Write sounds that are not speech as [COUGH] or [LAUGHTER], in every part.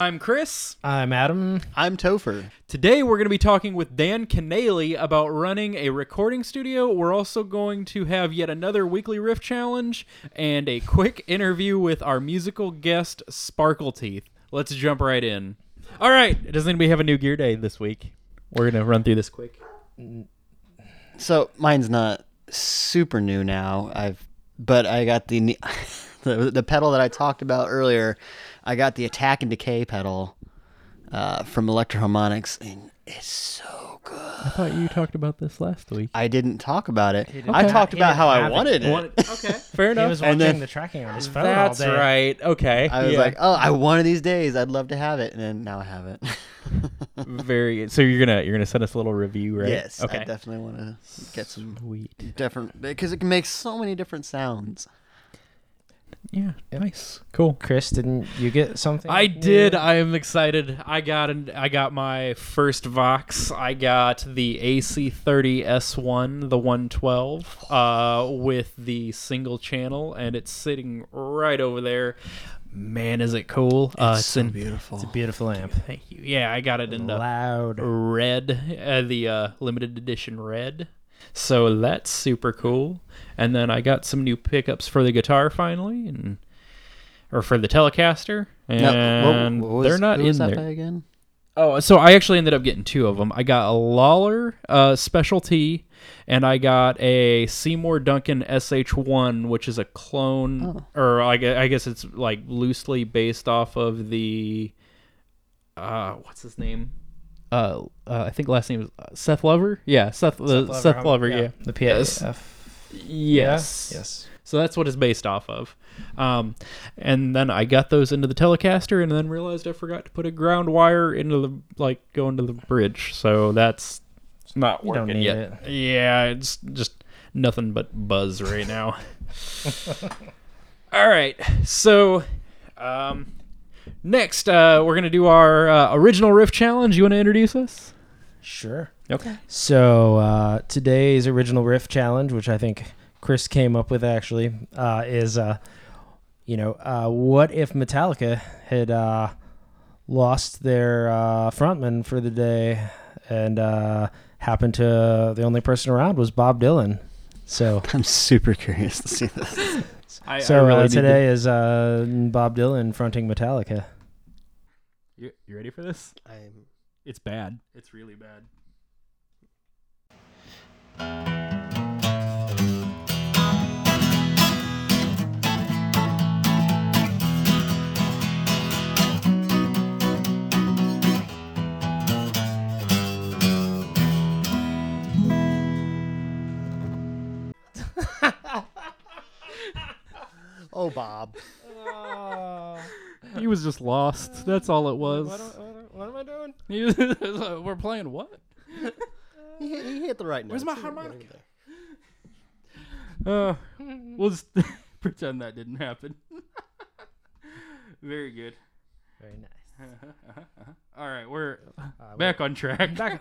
I'm Chris. I'm Adam. I'm Topher. Today we're going to be talking with Dan Kinnaley about running a recording studio. We're also going to have yet another weekly riff challenge and a quick interview with our musical guest Sparkle Teeth. Let's jump right in. All right, It does anybody have a new gear day this week? We're going to run through this quick. So mine's not super new now. I've but I got the [LAUGHS] the, the pedal that I talked about earlier. I got the Attack and Decay pedal uh, from Electro-Harmonix, and it's so good. I thought you talked about this last week. I didn't talk about it. didn't- I talked He about didn't how I have it. wanted it. [LAUGHS] okay, fair He enough. was And watching then- the tracking on his phone That's all day. right. Okay. I was yeah. like, oh, I one of these days I'd love to have it, and then now I have it. [LAUGHS] very good. So you're gonna you're gonna send us a little review, right? Yes, Okay. I definitely want to get some Sweet. different because it can make so many different sounds. Yeah. Nice. Cool. Chris, didn't you get something? I new? did. I am excited. I got an, I got my first Vox. I got the AC30 S1, the 112, uh, with the single channel, and it's sitting right over there. Man, is it cool! Uh, It's so beautiful. It's a beautiful amp. Thank you. Yeah, I got it in the Loud. red, uh, the uh, limited edition red. So that's super cool. And then I got some new pickups for the guitar finally, and or for the Telecaster, and what- what was- they're not in that there. again? Oh, so I actually ended up getting two of them. I got a Lollar uh, specialty, and I got a Seymour Duncan SH1, which is a clone, or I gue- I guess it's like loosely based off of the, uh, what's his name? Uh, uh, I think last name is uh, Seth Lover. Yeah, Seth. Uh, Seth Lover. yeah. The Yes. Yes. Yes. So that's what it's based off of. Um, and then I got those into the Telecaster, and then realized I forgot to put a ground wire into the like go into the bridge. So that's it's not You don't working need yet. it. Yeah, it's just nothing but buzz right now. [LAUGHS] All right, so um, next uh, we're gonna do our uh, original riff challenge. You want to introduce us? Sure. Okay. So uh, today's original riff challenge, which I think Chris came up with actually, uh, is uh, you know, uh, what if Metallica had uh, lost their uh, frontman for the day and uh, happened to the only person around was Bob Dylan. So [LAUGHS] I'm super curious to see this. I, so really uh, need to- today is uh, Bob Dylan fronting Metallica. You, you ready for this? I'm It's bad. It's really bad. Oh, Bob. He was just lost. That's all it was. what am I doing? [LAUGHS] He was- We're playing what? He, hit- he hit the right note. Where's my harmonica? Uh, we'll just [LAUGHS] pretend that didn't happen. [LAUGHS] Very good. Very nice. All right, we're Uh, back on track. Back.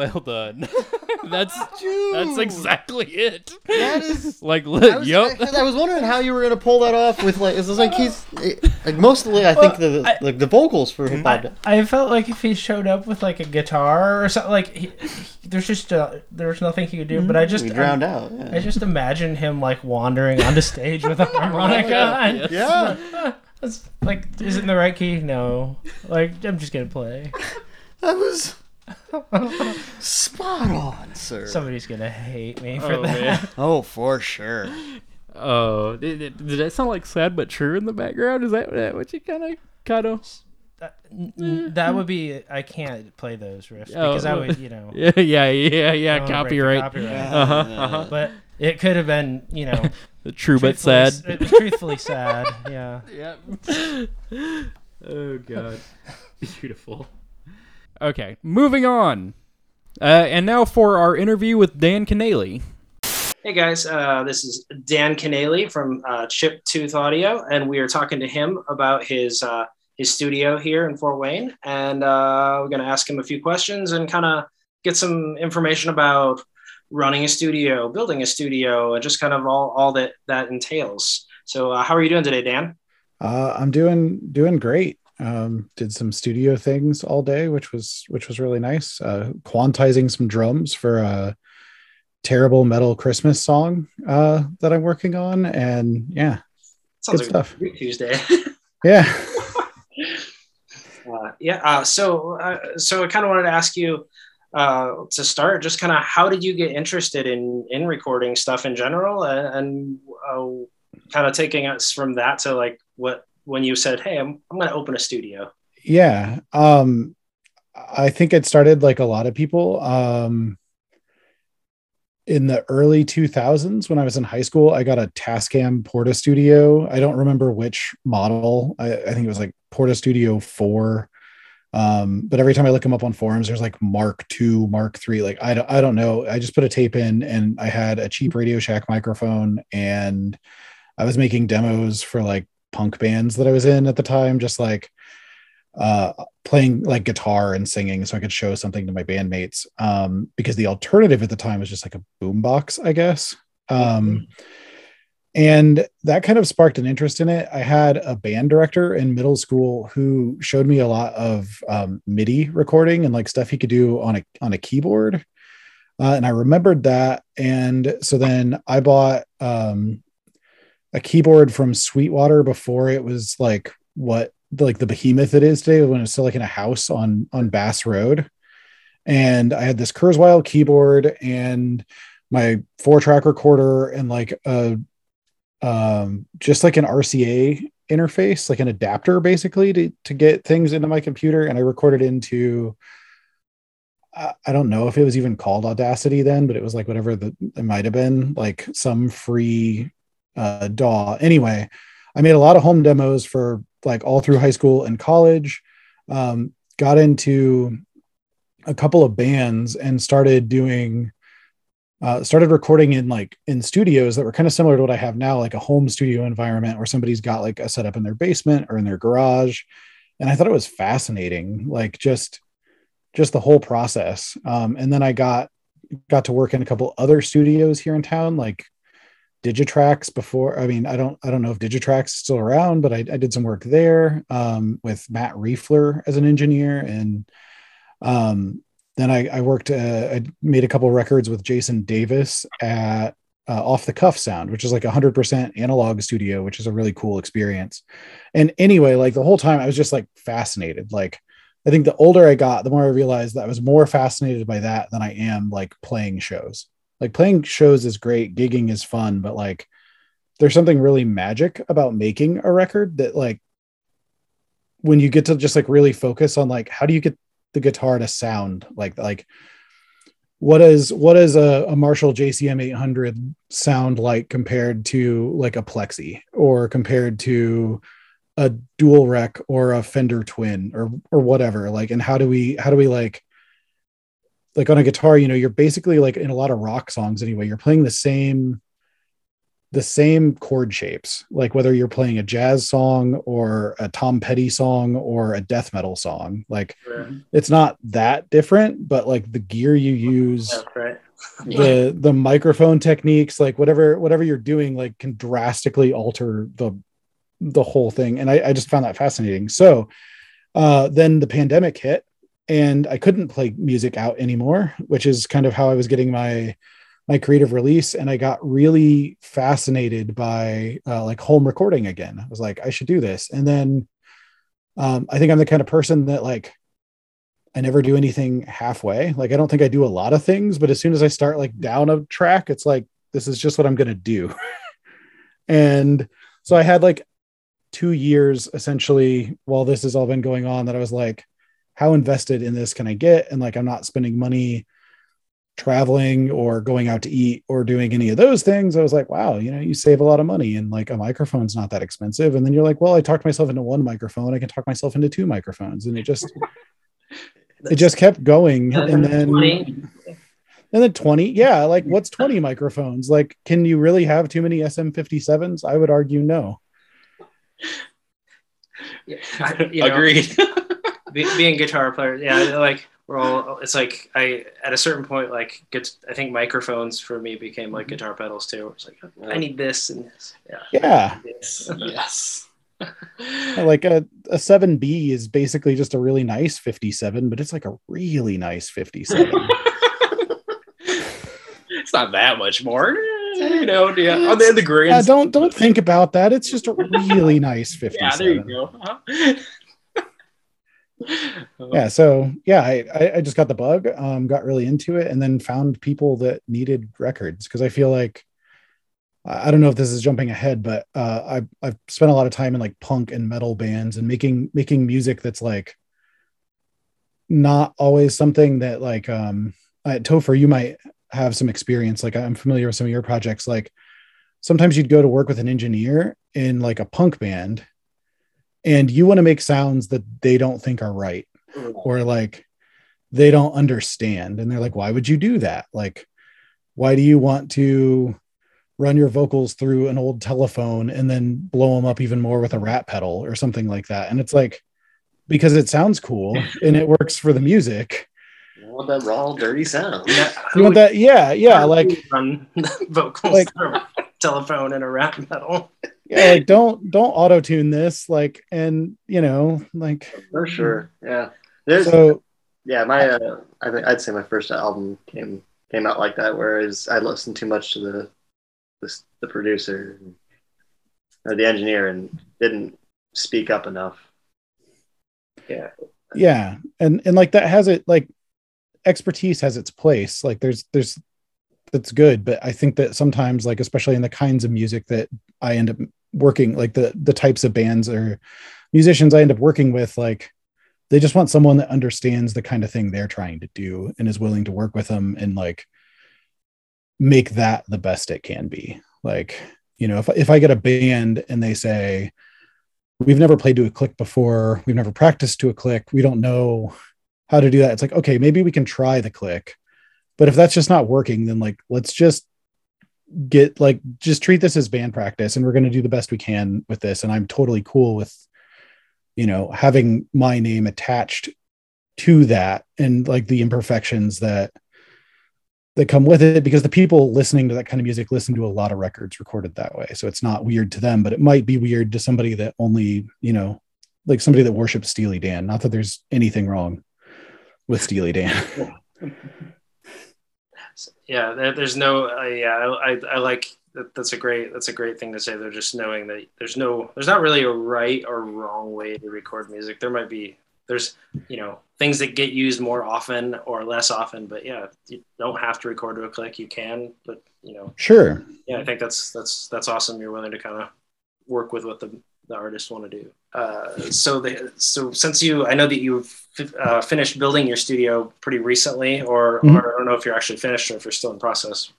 Well done. [LAUGHS] that's that's exactly it. That is. [LAUGHS] Like, I look, was, yup. I, I was wondering how you were gonna pull that off with like. It was like he's like mostly. I think the I- like the vocals for hip hop. I, I felt like if he showed up with like a guitar or something, like he, he- there's just uh, there's nothing he could do. But I just We drowned out. Yeah. I just imagine him like wandering onto stage with a [LAUGHS] harmonica. and yeah, it's like, is it in the right key? No. Like, I'm just gonna play. that was [LAUGHS] spot on, sir. Somebody's gonna hate me for Oh that. man. oh, for sure. Oh, did, did, did that sound like sad but true in the background? Is that, that what you kind of kind of? That, n- that would be. I can't play those riffs Oh, because I would, you know. [LAUGHS] Yeah, yeah, yeah, yeah. I wanna break the Copyright. copyright. Uh huh. Uh huh. But It could have been, you know, [LAUGHS] True but sad. It was truthfully sad. Yeah. Yep. oh god. Beautiful. Okay, moving on. Uh, and now for our interview with Dan Kinnaley. Hey guys, uh, this is Dan Kinnaley from uh, Chipped Tooth Audio, and we are talking to him about his uh, his studio here in Fort Wayne, and uh, we're going to ask him a few questions and kind of get some information about running a studio, building a studio, and just kind of all all that that entails. So, uh, how are you doing today, Dan? Uh, I'm doing doing great. Um, did some studio things all day, which was which was really nice. Uh, quantizing some drums for a terrible metal Christmas song uh, that I'm working on, and yeah, Sounds Good like stuff. Tuesday. [LAUGHS] yeah. [LAUGHS] Uh, yeah. Uh, so, uh, so I kind of wanted to ask you uh, to start, just kind of how did you get interested in in recording stuff in general, and, and uh, kind of taking us from that to like what when you said, "Hey, I'm I'm going to open a studio." yeah um i think it started like a lot of people um in the early 2000s when i was in high school i got a tascam porta studio. I don't remember which model. I, I think it was like porta studio 4 um but every time i look them up on forums there's like mark 2 mark 3 like i don't i don't know. I just put a tape in and i had a cheap radio shack microphone and i was making demos for like punk bands that i was in at the time just like uh playing like guitar and singing so i could show something to my bandmates. Um because the alternative at the time was just like a boombox i guess. Um and that kind of sparked an interest in it. I had a band director in middle school who showed me a lot of um, midi recording and like stuff he could do on a on a keyboard. Uh, and i remembered that. And so then i bought um a keyboard from sweetwater before it was like what like the behemoth it is today when it's still like in a house on on Bass Road. And I had this Kurzweil keyboard and my four track recorder and like a um just like an RCA interface, like an adapter basically to to get things into my computer. And I recorded into I don't know if it was even called Audacity then, but it was like whatever the it might have been, like some free uh DAW. Anyway, I made a lot of home demos for like all through high school and college. Um, got into a couple of bands and started doing uh, started recording in like in studios that were kind of similar to what I have now, like a home studio environment where somebody's got like a setup in their basement or in their garage. And I thought it was fascinating, like just just the whole process. Um, and then I got got to work in a couple other studios here in town, like Digitrax before. I mean, I don't I don't know if Digitrax is still around, but I, I did some work there um, with Matt Riefler as an engineer, and um, then I, I worked. Uh, I made a couple records with Jason Davis at uh, Off the Cuff Sound, which is like a hundred percent analog studio, which is a really cool experience. And anyway, like the whole time, I was just like fascinated. Like I think the older I got, the more I realized that I was more fascinated by that than I am like playing shows like playing shows is great gigging is fun but like there's something really magic about making a record that like when you get to just like really focus on like how do you get the guitar to sound like like what is what is a, a marshall jcm 800 sound like compared to like a plexi or compared to a dual rec or a fender twin or or whatever? Like and how do we how do we like like on a guitar, you know, you're basically like in a lot of rock songs anyway, you're playing the same the same chord shapes, like whether you're playing a jazz song or a Tom Petty song or a death metal song. Like it's not that different, but like the gear you use, Yeah, right. the the microphone techniques, like whatever whatever you're doing, like can drastically alter the the whole thing. And I, I just found that fascinating. So uh then the pandemic hit and I couldn't play music out anymore, which is kind of how I was getting my my creative release. And I got really fascinated by uh, like home recording again. I was like, I should do this. And then um, I think I'm the kind of person that like I never do anything halfway. Like I don't think I do a lot of things, but as soon as I start like down a track, it's like this is just what I'm gonna do. [LAUGHS] and so I had like two years essentially while this has all been going on that I was like how invested in this can I get? And like, I'm not spending money traveling or going out to eat or doing any of those things, I was like, wow, you know, you save a lot of money and like a microphone's not that expensive. And then you're like, well, I talked myself into one microphone, I can talk myself into two microphones. And it just [LAUGHS] it just kept going. And then 20. and then 20, yeah, like what's 20 microphones? Like, can you really have too many SM57s? I would argue no. Yeah, you know, Agreed. [LAUGHS] being guitar player, yeah, like we're all it's like I at a certain point like gets I think microphones for me became like mm-hmm. guitar pedals too. It's like I need this and this. Yeah. Yeah. Yes. [LAUGHS] yes. like a, a 7B is basically just a really nice 57, but it's like a really nice 57. [LAUGHS] it's not that much more. You know, yeah. On the, the grand. Yeah, don't don't think about that. It's just a really nice 57. [LAUGHS] Yeah, there you go. Huh? Yeah so yeah I, I just got the bug um got really into it and then found people that needed records because i feel like i don't know if this is jumping ahead but uh i've, I've spent a lot of time in like punk and metal bands and making making music that's like not always something that like um uh, topher you might have some experience like i'm familiar with some of your projects like sometimes you'd go to work with an engineer in like a punk band and you want to make sounds that they don't think are right mm. or like they don't understand. And they're like why would you do that? Like why do you want to run your vocals through an old telephone and then blow them up even more with a rat pedal or something like that? And it's like because it sounds cool [LAUGHS] and it works for the music. You want that raw dirty sound. You want that yeah yeah like run [LAUGHS] vocals like, through a telephone and a rat pedal yeah. Like don't don't auto tune this like and you know like for sure. Yeah. There's so yeah my uh, I think I'd say my first album came came out like that whereas I listened too much to the the, the producer or the engineer and didn't speak up enough. Yeah. Yeah. And and like that has it like expertise has its place. Like there's there's that's good but i think that sometimes like especially in the kinds of music that i end up working like the the types of bands or musicians I end up working with like they just want someone that understands the kind of thing they're trying to do and is willing to work with them and like make that the best it can be. Like you know if if I get a band and they say we've never played to a click before. We've never practiced to a click. We don't know how to do that. It's like okay maybe we can try the click but if that's just not working then like let's just get like just treat this as band practice and we're going to do the best we can with this and i'm totally cool with you know having my name attached to that and like the imperfections that that come with it because the people listening to that kind of music listen to a lot of records recorded that way so it's not weird to them but it might be weird to somebody that only you know like somebody that worships steely dan not that there's anything wrong with steely dan [LAUGHS] yeah there, there's no uh, yeah I, I, I like that, that's a great that's a great thing to say. They're just knowing that there's no there's not really a right or wrong way to record music. There might be there's you know things that get used more often or less often but yeah you don't have to record to a click. You can but you know. Sure. Yeah i think that's that's that's awesome. You're willing to kind of work with what the the artists want to do. Uh, so the so since you, I know that you've uh, finished building your studio pretty recently, or, mm-hmm. or I don't know if you're actually finished or if you're still in process.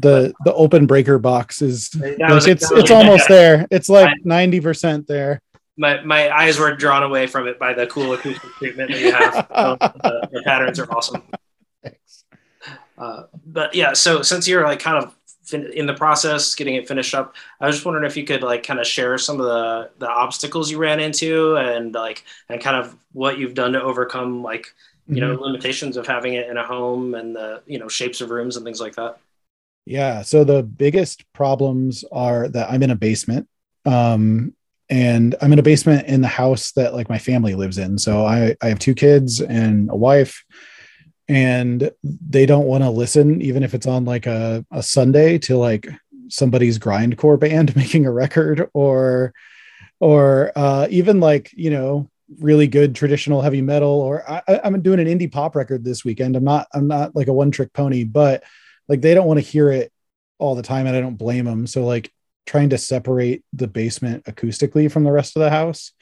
The but, the open breaker box is like it's it's almost there. It's like ninety percent there. My, my eyes were drawn away from it by the cool acoustic treatment that you have. [LAUGHS] the, the, patterns are awesome. Uh, but yeah, so since you're like kind of in the process getting it finished up. I was just wondering if you could like kind of share some of the the obstacles you ran into and like and kind of what you've done to overcome like you mm-hmm. know limitations of having it in a home and the you know shapes of rooms and things like that. Yeah. So the biggest problems are that i'm in a basement um and i'm in a basement in the house that like my family lives in. So i i have two kids and a wife and they don't want to listen even if it's on like a, a sunday to like somebody's grindcore band [LAUGHS] making a record or or uh, even like you know really good traditional heavy metal or I, i'm doing an indie pop record this weekend. I'm not i'm not like a one trick pony but like they don't want to hear it all the time and i don't blame them so like trying to separate the basement acoustically from the rest of the house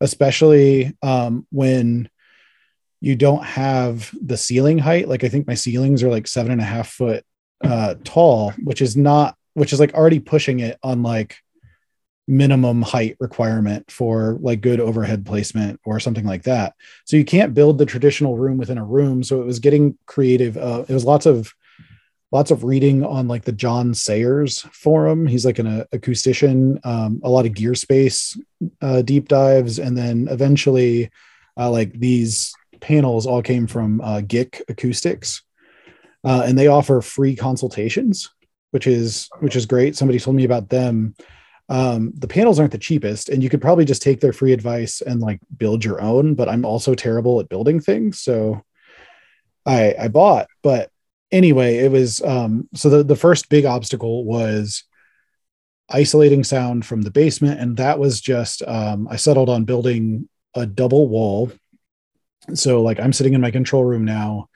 especially um, when you don't have the ceiling height. Like I think my ceilings are like seven and a half foot uh, tall, which is not, which is like already pushing it on like minimum height requirement for like good overhead placement or something like that. So you can't build the traditional room within a room. So it was getting creative. Uh, it was lots of lots of reading on like the John Sayers forum. He's like an uh, acoustician. Um, a lot of Gearspace uh, deep dives, and then eventually, uh, like these panels all came from uh, GIK Acoustics, uh, and they offer free consultations, which is which is great. Somebody told me about them. Um, the panels aren't the cheapest and you could probably just take their free advice and like build your own but i'm also terrible at building things so i i bought. But anyway it was um so the, the first big obstacle was isolating sound from the basement and that was just um i settled on building a double wall so like i'm sitting in my control room now.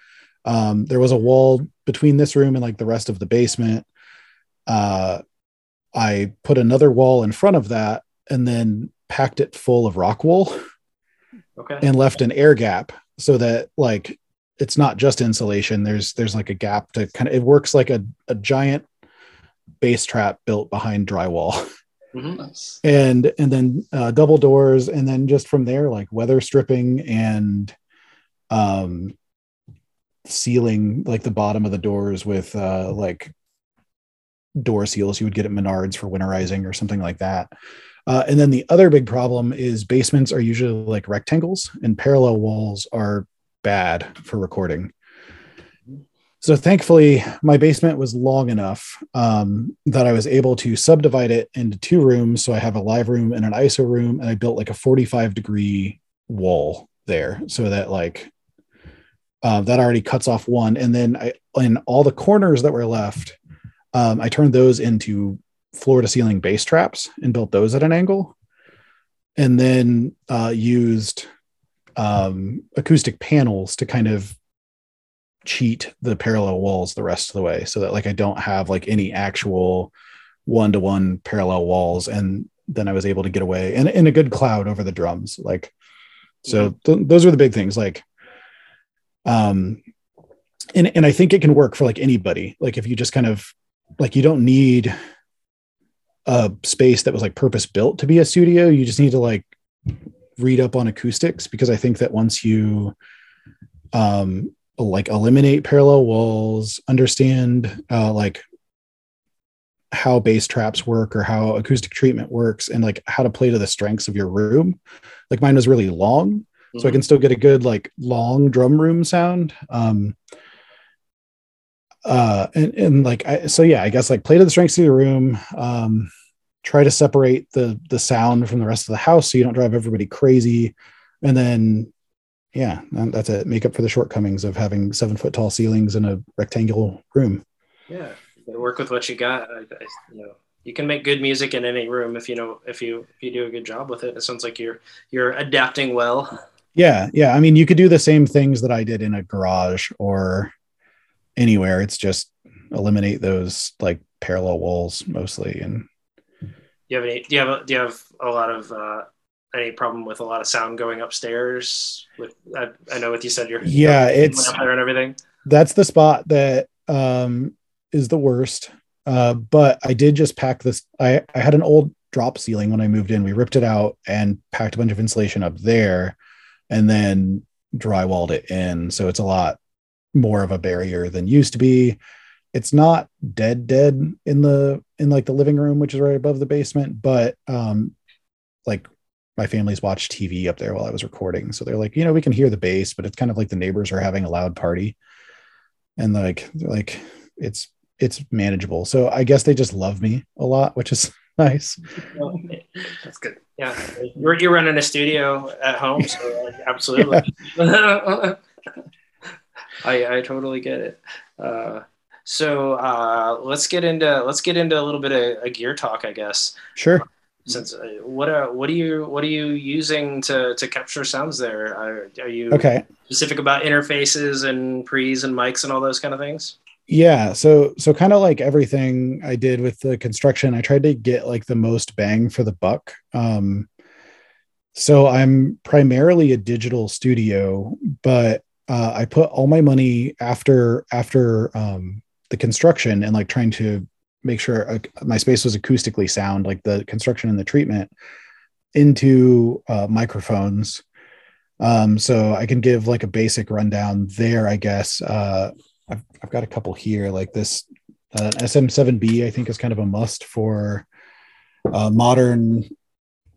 Um there was a wall between this room and like the rest of the basement. Uh I put another wall in front of that and then packed it full of rock wool Okay. and left an air gap so that like it's not just insulation. There's there's like a gap to kind of it works like a, a giant bass trap built behind drywall [LAUGHS] Mhm. Nice. and and then uh, double doors and then just from there like weather stripping and um sealing like the bottom of the doors with uh like door seals you would get at menards for winterizing or something like that uh, and then the other big problem is basements are usually like rectangles and parallel walls are bad for recording so thankfully my basement was long enough um, that i was able to subdivide it into two rooms. So i have a live room and an iso room and i built like a 45 degree wall there so that like uh, that already cuts off one. And then i in all the corners that were left um, i turned those into floor to ceiling bass traps and built those at an angle. And then uh, used um, acoustic panels to kind of cheat the parallel walls the rest of the way so that like I don't have like any actual one to one parallel walls. And then I was able to get away and in a good cloud over the drums like so th- those are the big things like um and and I think it can work for like anybody. Like if you just kind of like you don't need a space that was like purpose built to be a studio. You just need to like read up on acoustics because I think that once you um like eliminate parallel walls, understand uh like how bass traps work or how acoustic treatment works and like how to play to the strengths of your room. Like mine was really long, so I can still get a good like long drum room sound. Um uh and, and like I so yeah, I guess like play to the strengths of your room. Um try to separate the the sound from the rest of the house so you don't drive everybody crazy and then yeah that's it make up for the shortcomings of having seven foot tall ceilings in a rectangular room Yeah. Work with what you got. I, I, you know, you can make good music in any room if you know if you if you do a good job with it. It sounds like you're you're adapting well. yeah yeah i mean you could do the same things that i did in a garage or anywhere it's just eliminate those like parallel walls mostly and Do you have any? Do you have a, do you have a lot of uh, any problem with a lot of sound going upstairs? With I, I know what you said. You're Yeah, it's- up there and everything. that's the spot that um is the worst uh but i did just pack this i i had an old drop ceiling when i moved in we ripped it out and packed a bunch of insulation up there and then drywalled it in so it's a lot more of a barrier than used to be it's not dead dead in the in like the living room which is right above the basement but um like my family's watched tv up there while i was recording so they're like you know we can hear the bass but it's kind of like the neighbors are having a loud party and like they're like it's it's manageable so i guess they just love me a lot which is [LAUGHS] nice That's good. Yeah, you're you're running a studio at home, so like, [LAUGHS] absolutely. [LAUGHS] I I totally get it. Uh, so uh, let's get into let's get into a little bit of a gear talk, I guess. sure Since uh, what are what are you what are you using to to capture sounds there? Are, are you okay specific about interfaces and pre's and mics and all those kind of things? yeah so so kind of like everything i did with the construction i tried to get like the most bang for the buck um so I'm primarily a digital studio, but uh, I put all my money after after um, the construction and like trying to make sure uh, my space was acoustically sound, like the construction and the treatment, into uh, microphones. Um, so I can give like a basic rundown there, I guess. Uh, I've, I've got a couple here, like this uh, SM7B, I think is kind of a must for uh, modern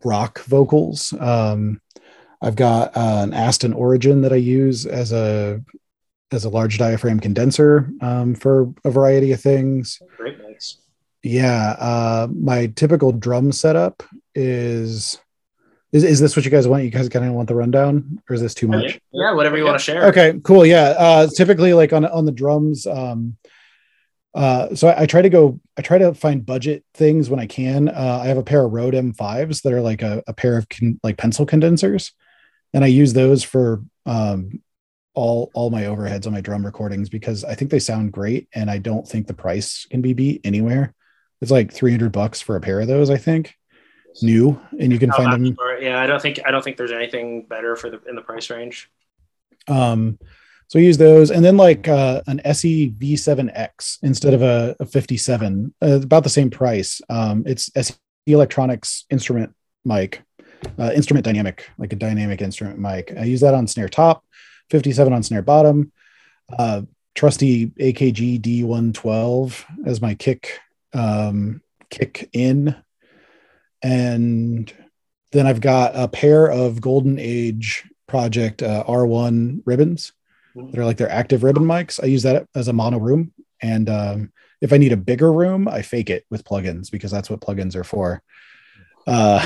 rock vocals. Um, I've got uh, an Aston Origin that I use as a as a large diaphragm condenser um, for a variety of things. Great. Yeah, uh, my typical drum setup is, is is this what you guys want? You guys kind of want the rundown, or is this too much? Yeah, whatever you want to share. Okay, cool. Yeah, uh, typically like on on the drums. Um, uh, so I, I, try to go. I try to find budget things when I can. Uh, I have a pair of Rode M5s that are like a, a pair of con- like pencil condensers, and I use those for um, all all my overheads on my drum recordings because I think they sound great, and I don't think the price can be beat anywhere. It's like three hundred bucks for a pair of those. I think new, and you can How find them. for- yeah, I don't think I don't think there's anything better for the in the price range. Um, so I use those, and then like uh, an SE V7X instead of a, a 57, uh, about the same price. Um, it's SE Electronics instrument mic, uh, instrument dynamic, like a dynamic instrument mic. I use that on snare top, 57 on snare bottom. Uh, trusty AKG D112 as my kick um, kick in, and then I've got a pair of Golden Age Project uh, R1 ribbons. They're like their active ribbon mics. I use that as a mono room, and um, if I need a bigger room, I fake it with plugins because that's what plugins are for. Uh,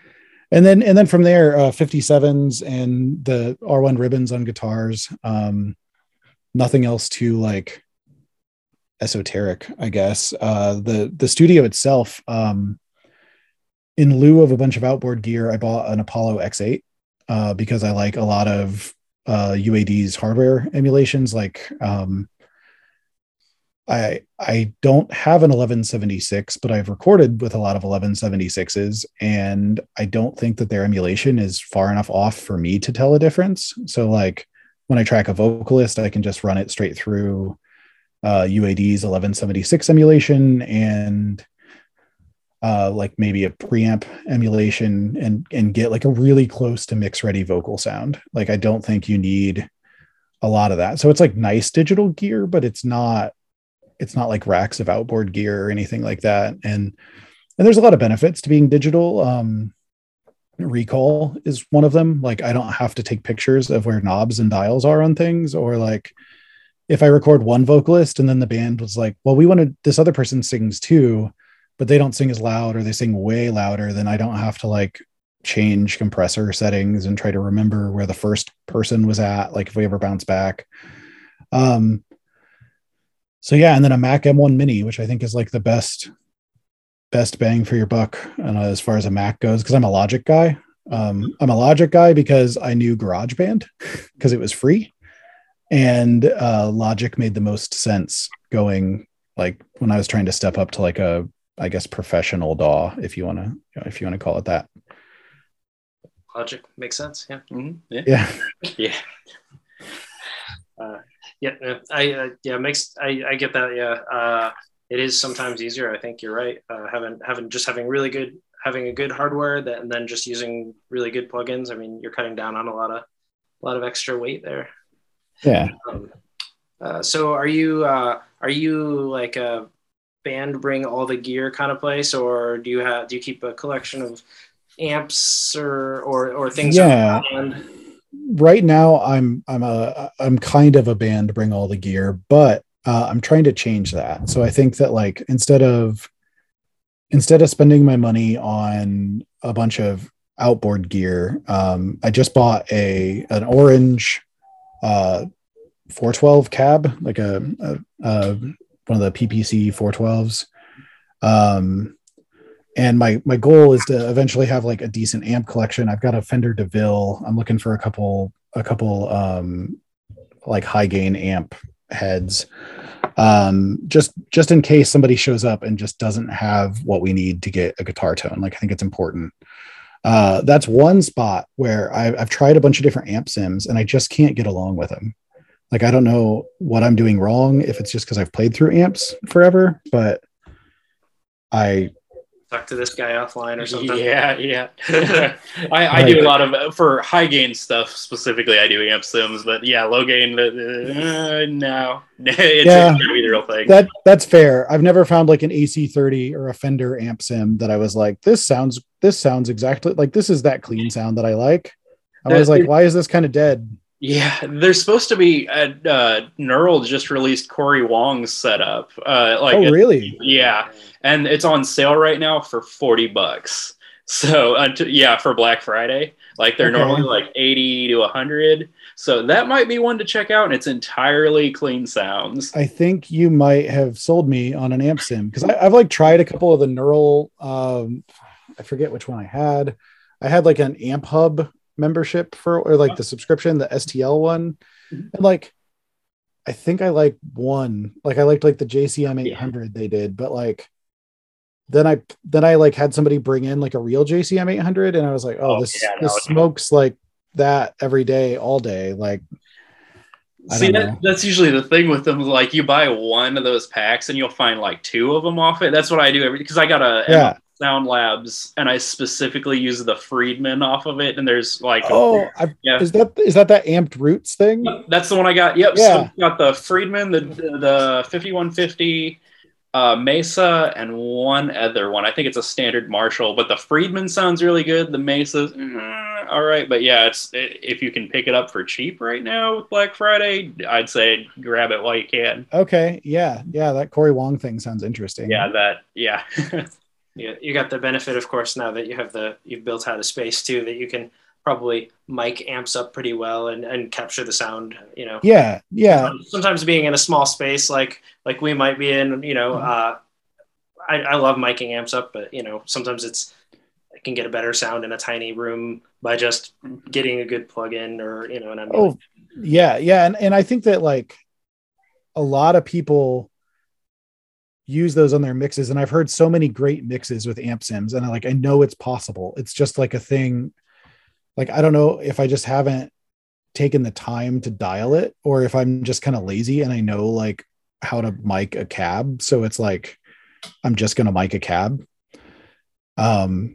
[LAUGHS] and then and then from there, uh, 57s and the R1 ribbons on guitars. Um, nothing else too like esoteric, I guess. Uh, the the studio itself, um, in lieu of a bunch of outboard gear, I bought an Apollo X8 uh, because I like a lot of uh, UAD's hardware emulations. Like, um, I I don't have an 1176, but I've recorded with a lot of 1176s, and I don't think that their emulation is far enough off for me to tell a difference. So, like, when I track a vocalist, I can just run it straight through uh, UAD's 1176 emulation and uh, like maybe a preamp emulation and and get like a really close to mix ready vocal sound. Like I don't think you need a lot of that. So it's like nice digital gear, but it's not it's not like racks of outboard gear or anything like that. And and there's a lot of benefits to being digital. Um, recall is one of them. Like I don't have to take pictures of where knobs and dials are on things, or like if I record one vocalist and then the band was like, well, we wanted this other person sings too but they don't sing as loud or they sing way louder, then I don't have to like change compressor settings and try to remember where the first person was at, like if we ever bounce back. Um, so yeah, and then a Mac M1 Mini, which I think is like the best best bang for your buck uh, as far as a Mac goes, because I'm a Logic guy. Um, I'm a Logic guy because I knew GarageBand [LAUGHS] because it was free, and uh, Logic made the most sense going like when I was trying to step up to like a I guess professional DAW, if you want to, if you want to call it that. Logic makes sense. Yeah. Mm-hmm. Yeah. Yeah. [LAUGHS] yeah. Uh, yeah. I uh, yeah makes I I get that. Yeah. Uh, it is sometimes easier. I think you're right. Uh, having having just having really good having a good hardware that and then just using really good plugins. I mean, you're cutting down on a lot of a lot of extra weight there. Yeah. Um, uh, so are you uh, are you like a band bring all the gear kind of place, or do you have do you keep a collection of amps or or or things? Yeah. Right now, I'm I'm a I'm kind of a band bring all the gear, but uh, I'm trying to change that. So I think that like instead of instead of spending my money on a bunch of outboard gear, um, I just bought a an orange uh, 412 cab, like a, a, a one of the PPC 412s. Um, and my my goal is to eventually have like a decent amp collection. I've got a Fender DeVille. I'm looking for a couple a couple um, like high gain amp heads, um, just just in case somebody shows up and just doesn't have what we need to get a guitar tone. Like I think it's important. Uh, that's one spot where I, I've tried a bunch of different amp sims and I just can't get along with them. Like I don't know what I'm doing wrong if it's just because I've played through amps forever, but I Talk to this guy offline or something. Yeah, yeah. [LAUGHS] I, I do a lot of for high gain stuff specifically. I do amp sims, but yeah, low gain. Uh, no, [LAUGHS] it's Yeah. not gonna be the real thing. that that's fair. I've never found like an AC30 or a Fender amp sim that I was like, this sounds this sounds exactly like this is that clean sound that I like. I was like, why is this kind of dead? Yeah, there's supposed to be a uh, Neural just released Cory Wong's setup. Uh, like, oh, really? yeah, and it's on sale right now for forty bucks. So, until, yeah, for Black Friday, like they're Okay. normally like eighty to hundred. So that might be one to check out, and it's entirely clean sounds. I think you might have sold me on an amp sim because I've like tried a couple of the neural. Um, I forget which one I had. I had like an amp hub membership for or like the subscription, the STL one, mm-hmm. and like I think I like one. Like I liked like the JCM 800 they did, but like then I then I like had somebody bring in like a real JCM 800, and I was like, oh, Oh, this yeah, no, this smokes like that every day, all day. Like I See, that, that's usually the thing with them. Like, you buy one of those packs, and you'll find like two of them off it. That's what I do every because I got a yeah. Sound Labs, and I specifically use the Friedman off of it. And there's like, Oh, I, Yeah. is that is that that amped roots thing? that's the one I got. Yep. Yeah. I got the Friedman, the the 5150 uh, Mesa, and one other one. I think it's a standard Marshall, but the Friedman sounds really good. The Mesa's mm, all right, but yeah, it's if you can pick it up for cheap right now with Black Friday, I'd say grab it while you can. Okay, yeah, yeah, that Cory Wong thing sounds interesting. Yeah, that yeah. [LAUGHS] You, you got the benefit, of course, now that you have the you've built out a space too that you can probably mic amps up pretty well and, and capture the sound. You know, yeah, yeah, sometimes being in a small space like like we might be in, you know, uh, I, I love miking amps up, but you know, sometimes it's I can get a better sound in a tiny room by just getting a good plug-in or you know, and I'm Oh, yeah, yeah, and and I think that like a lot of people use those on their mixes, and I've heard so many great mixes with amp sims, and I like I know it's possible. It's just like a thing. Like I don't know if I just haven't taken the time to dial it, or if I'm just kind of lazy and I know like how to mic a cab, so it's like I'm just gonna mic a cab. Um,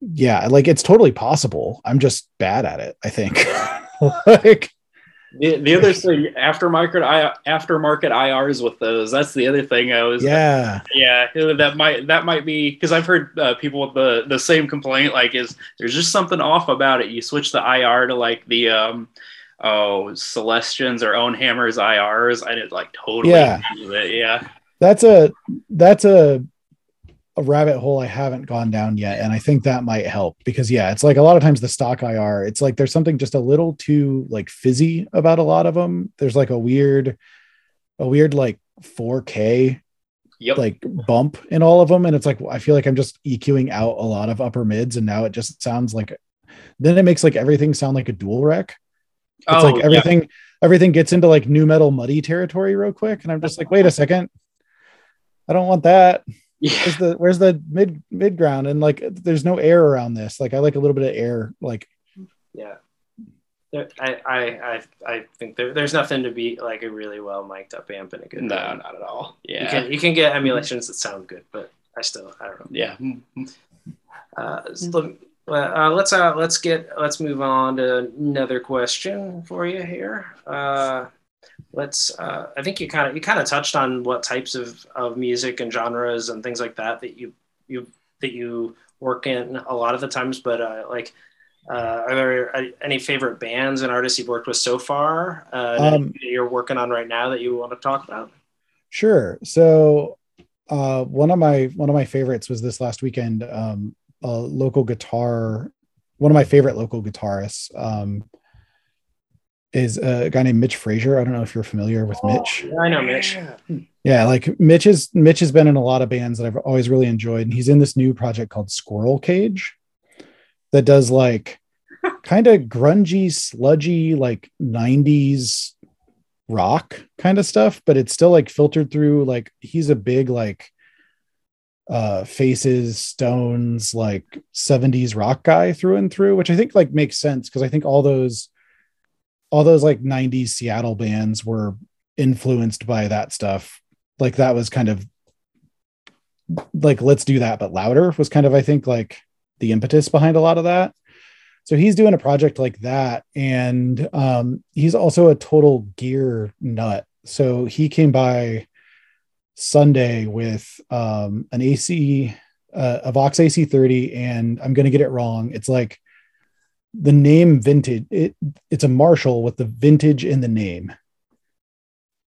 yeah, like it's totally possible. I'm just bad at it. I think. [LAUGHS] like The, the other thing, aftermarket I aftermarket IRs with those. That's the other thing I was. yeah yeah. That might that might be because I've heard uh, people with the the same complaint. Like, is there's just something off about it? You switch the IR to like the um oh Celestions or OwnHammers IRs, and it like totally Yeah. Yeah. that's a that's a a rabbit hole i haven't gone down yet and i think that might help because yeah it's like a lot of times the stock ir it's like there's something just a little too like fizzy about a lot of them there's like a weird a weird like 4k Yep. like bump in all of them and it's like i feel like i'm just eqing out a lot of upper mids and now it just sounds like then it makes like everything sound like a dual rec. it's Oh, like yeah. everything everything gets into like nu metal muddy territory real quick and i'm just like wait a [LAUGHS] second i don't want that Yeah. where's the where's the mid mid ground and like there's no air around this like i like a little bit of air like yeah. There, I, I, I, I think there, there's nothing to beat like a really well mic'd up amp in a good No, room. not at all. Yeah, You Yeah. can you can get emulations that sound good, but I still I don't know. Yeah. Uh, so, uh, let's uh, let's get let's move on to another question for you here. Uh, let's uh, I think you kind of you kind of touched on what types of, of music and genres and things like that that you you that you work in a lot of the times, but uh, like. Uh, are there uh, any favorite bands and artists you've worked with so far uh, that Um, you're working on right now that you want to talk about? sure so uh one of my one of my favorites was this last weekend um a local guitar one of my favorite local guitarists um is a guy named mitch frazier. I don't know if you're familiar with mitch. I know Mitch. Yeah, like Mitch is Mitch has been in a lot of bands that I've always really enjoyed, and he's in this new project called Squirrel Cage that does like [LAUGHS] kind of grungy, sludgy, like 90s rock kind of stuff, but it's still like filtered through like he's a big like uh faces stones like 70s rock guy through and through which i think like makes sense because i think all those all those like 90s seattle bands were influenced by that stuff. Like that was kind of like let's do that but louder was kind of i think like the impetus behind a lot of that. So he's doing a project like that and um he's also a total gear nut. So he came by sunday with um an ac uh, a vox ac30 and i'm gonna get it wrong. It's like the name vintage it it's a marshall with the vintage in the name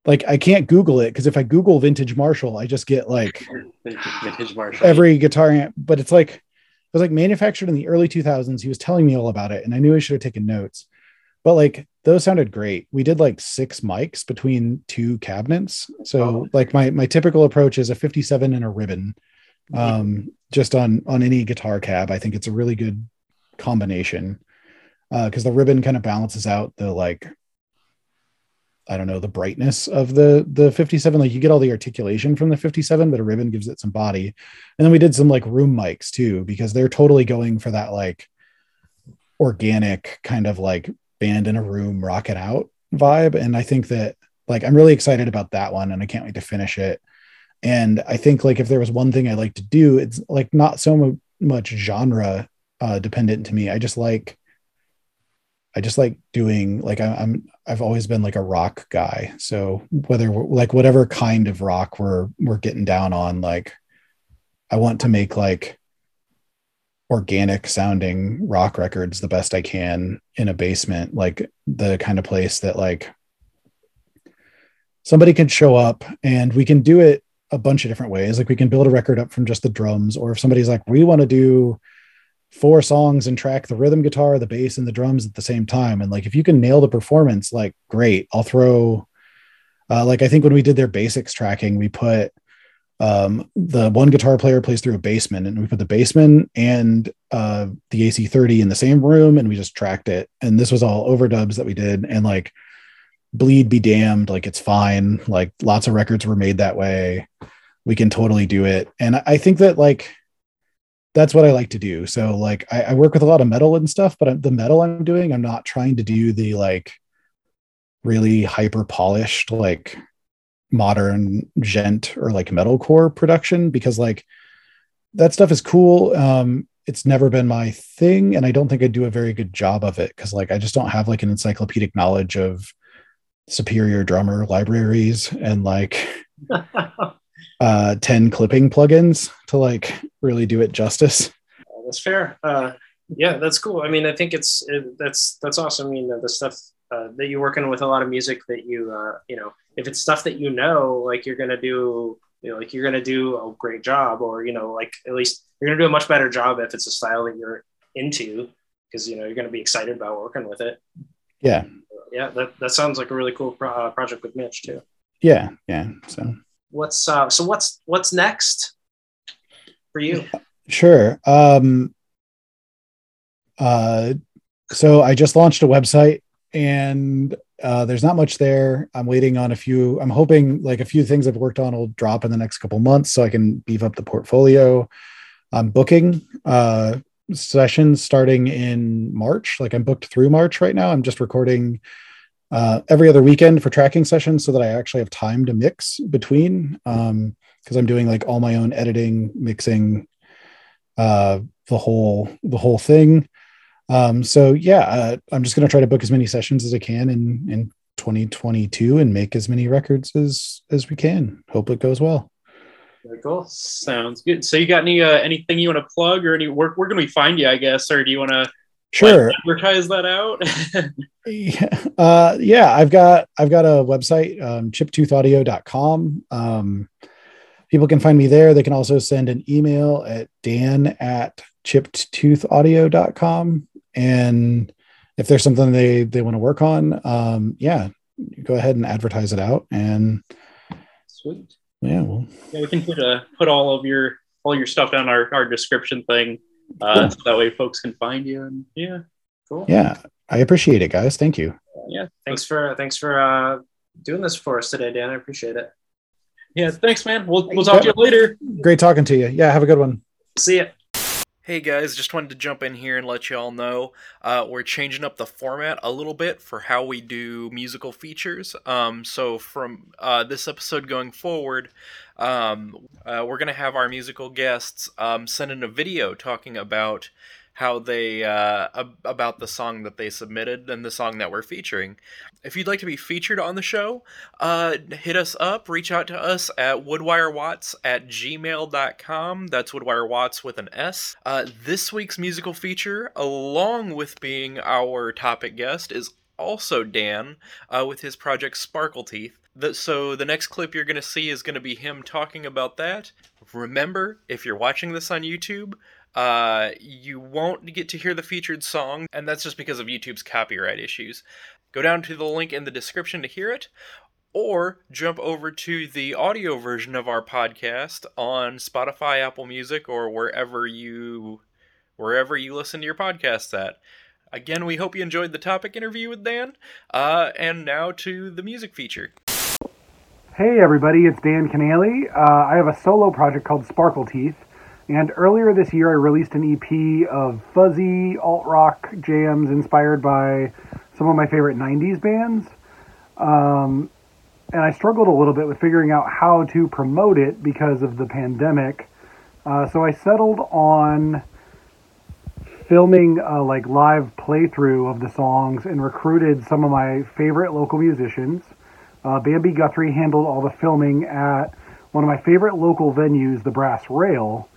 like I can't Google it because if I Google vintage Marshall, I just get like Vintage Marshall. every guitar amp. But it's like it was like manufactured in the early 2000s. He was telling me all about it, and I knew I should have taken notes. But like those sounded great. We did like six mics between two cabinets. So Oh. like my my typical approach is a 57 and a ribbon, um, just on on any guitar cab. I think it's a really good combination because the ribbon kind of balances out the like I don't know the brightness of the the 57. Like you get all the articulation from the 57, but a ribbon gives it some body. And then we did some like room mics too, because they're totally going for that like organic kind of like band in a room rocking out vibe. And I think that like I'm really excited about that one and I can't wait to finish it. And I think like if there was one thing I like to do, it's like not so mu- much genre uh, dependent to me. I just like I just like doing like I, I'm I've always been like a rock guy. So whether like whatever kind of rock we're we're getting down on, like I want to make like organic sounding rock records the best I can in a basement, like the kind of place that like somebody can show up and we can do it a bunch of different ways. Like we can build a record up from just the drums, or if somebody's like, we want to do four songs and track the rhythm guitar, the bass, and the drums at the same time. And like if you can nail the performance, like great, I'll throw uh, like I think when we did their basics tracking, we put um, the one guitar player plays through a Bassman, and we put the Bassman and uh, the AC30 in the same room, and we just tracked it. And this was all overdubs that we did, and like bleed be damned, like it's fine. Like lots of records were made that way. We can totally do it, and I- I think that like that's what I like to do. So like I, I work with a lot of metal and stuff, but the metal I'm doing, I'm not trying to do the like really hyper polished like modern djent or like metalcore production because like that stuff is cool. Um, it's never been my thing, and I don't think I do a very good job of it because like I just don't have like an encyclopedic knowledge of superior drummer libraries and like [LAUGHS] uh 10 clipping plugins to like really do it justice. that's fair. Uh, yeah, that's cool. I mean, I think it's it, that's that's awesome. I mean, the stuff uh, that you're working with a lot of music that you uh, you know, if it's stuff that you know, like you're gonna do, you know, like you're gonna do a great job, or you know, like at least you're gonna do a much better job if it's a style that you're into, because you know you're gonna be excited about working with it. Yeah. Yeah, that, that sounds like a really cool pro- uh, project with Mitch too. Yeah, yeah. So What's uh, so what's what's next for you? Sure. Um, uh, so I just launched a website and uh, there's not much there. I'm waiting on a few. I'm hoping like a few things I've worked on will drop in the next couple months so I can beef up the portfolio. I'm booking uh, sessions starting in March. Like I'm booked through March right now. I'm just recording uh, every other weekend for tracking sessions so that I actually have time to mix between. Um, because I'm doing like all my own editing, mixing, uh, the whole the whole thing. Um, so yeah, uh, I'm just gonna try to book as many sessions as I can in in 2022 and make as many records as as we can. Hope it goes well. Very cool. Sounds good. So you got any uh, anything you want to plug or any where, where can we find you? I guess, or do you want to Sure. advertise that out? [LAUGHS] yeah, uh, yeah, I've got I've got a website, um, chippedtoothaudio.com. Um, people can find me there. They can also send an email at dan at chippedtoothaudio.com. And if there's something they they want to work on, um, yeah, go ahead and advertise it out. And Sweet. yeah, well, Yeah, we can put uh, put all of your all your stuff down our, our description thing, uh, Cool. so that way folks can find you. And yeah, Cool. yeah, I appreciate it, guys. Thank you. yeah. Thanks for thanks for uh, doing this for us today, Dan. I appreciate it. Yeah, thanks, man. We'll we'll talk to you later. Great talking to you. Yeah, have a good one. See ya. Hey guys, just wanted to jump in here and let you all know uh, we're changing up the format a little bit for how we do musical features. Um, so from uh, this episode going forward, um, uh, we're gonna have our musical guests um, send in a video talking about how they uh, ab- about the song that they submitted and the song that we're featuring. If you'd like to be featured on the show, uh, hit us up, reach out to us at woodwirewatts at gmail.com. That's woodwirewatts with an S. Uh, this week's musical feature, along with being our topic guest, is also Dan uh, with his project Sparkle Teeth. The, so the next clip you're going to see is going to be him talking about that. Remember, if you're watching this on YouTube, uh, you won't get to hear the featured song, and that's just because of YouTube's copyright issues. Go down to the link in the description to hear it, or jump over to the audio version of our podcast on Spotify, Apple Music, or wherever you wherever you listen to your podcasts at. Again, we hope you enjoyed the topic interview with Dan. Uh, and now to the music feature. Hey everybody, it's Dan Kinnaley. Uh, I have a solo project called Sparkle Teeth, and earlier this year I released an EP of fuzzy alt rock jams inspired by some of my favorite 90s bands. Um, and I struggled a little bit with figuring out how to promote it because of the pandemic. Uh, so I settled on filming a like live playthrough of the songs and recruited some of my favorite local musicians. Uh, Bambi Guthrie handled all the filming at one of my favorite local venues, the Brass Rail,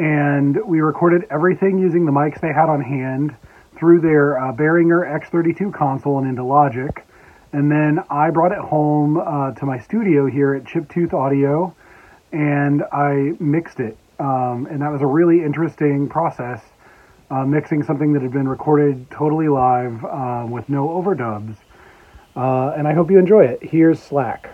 and we recorded everything using the mics they had on hand through their uh, Behringer X32 console and into Logic. And then I brought it home uh, to my studio here at Chipped Tooth Audio, and I mixed it. Um, and that was a really interesting process, uh, mixing something that had been recorded totally live uh, with no overdubs. Uh, and I hope you enjoy it. Here's Slack.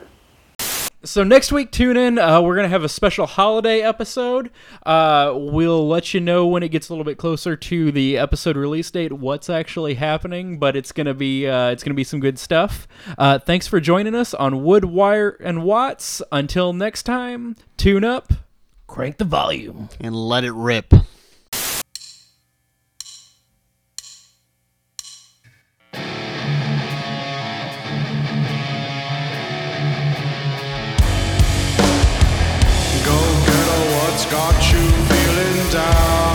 So next week, tune in. Uh, we're gonna have a special holiday episode. Uh, we'll let you know when it gets a little bit closer to the episode release date what's actually happening, but it's gonna be uh, it's gonna be some good stuff. Uh, thanks for joining us on Wood Wire and Watts. Until next time, tune up. Crank the volume. And let it rip. What's got you feeling down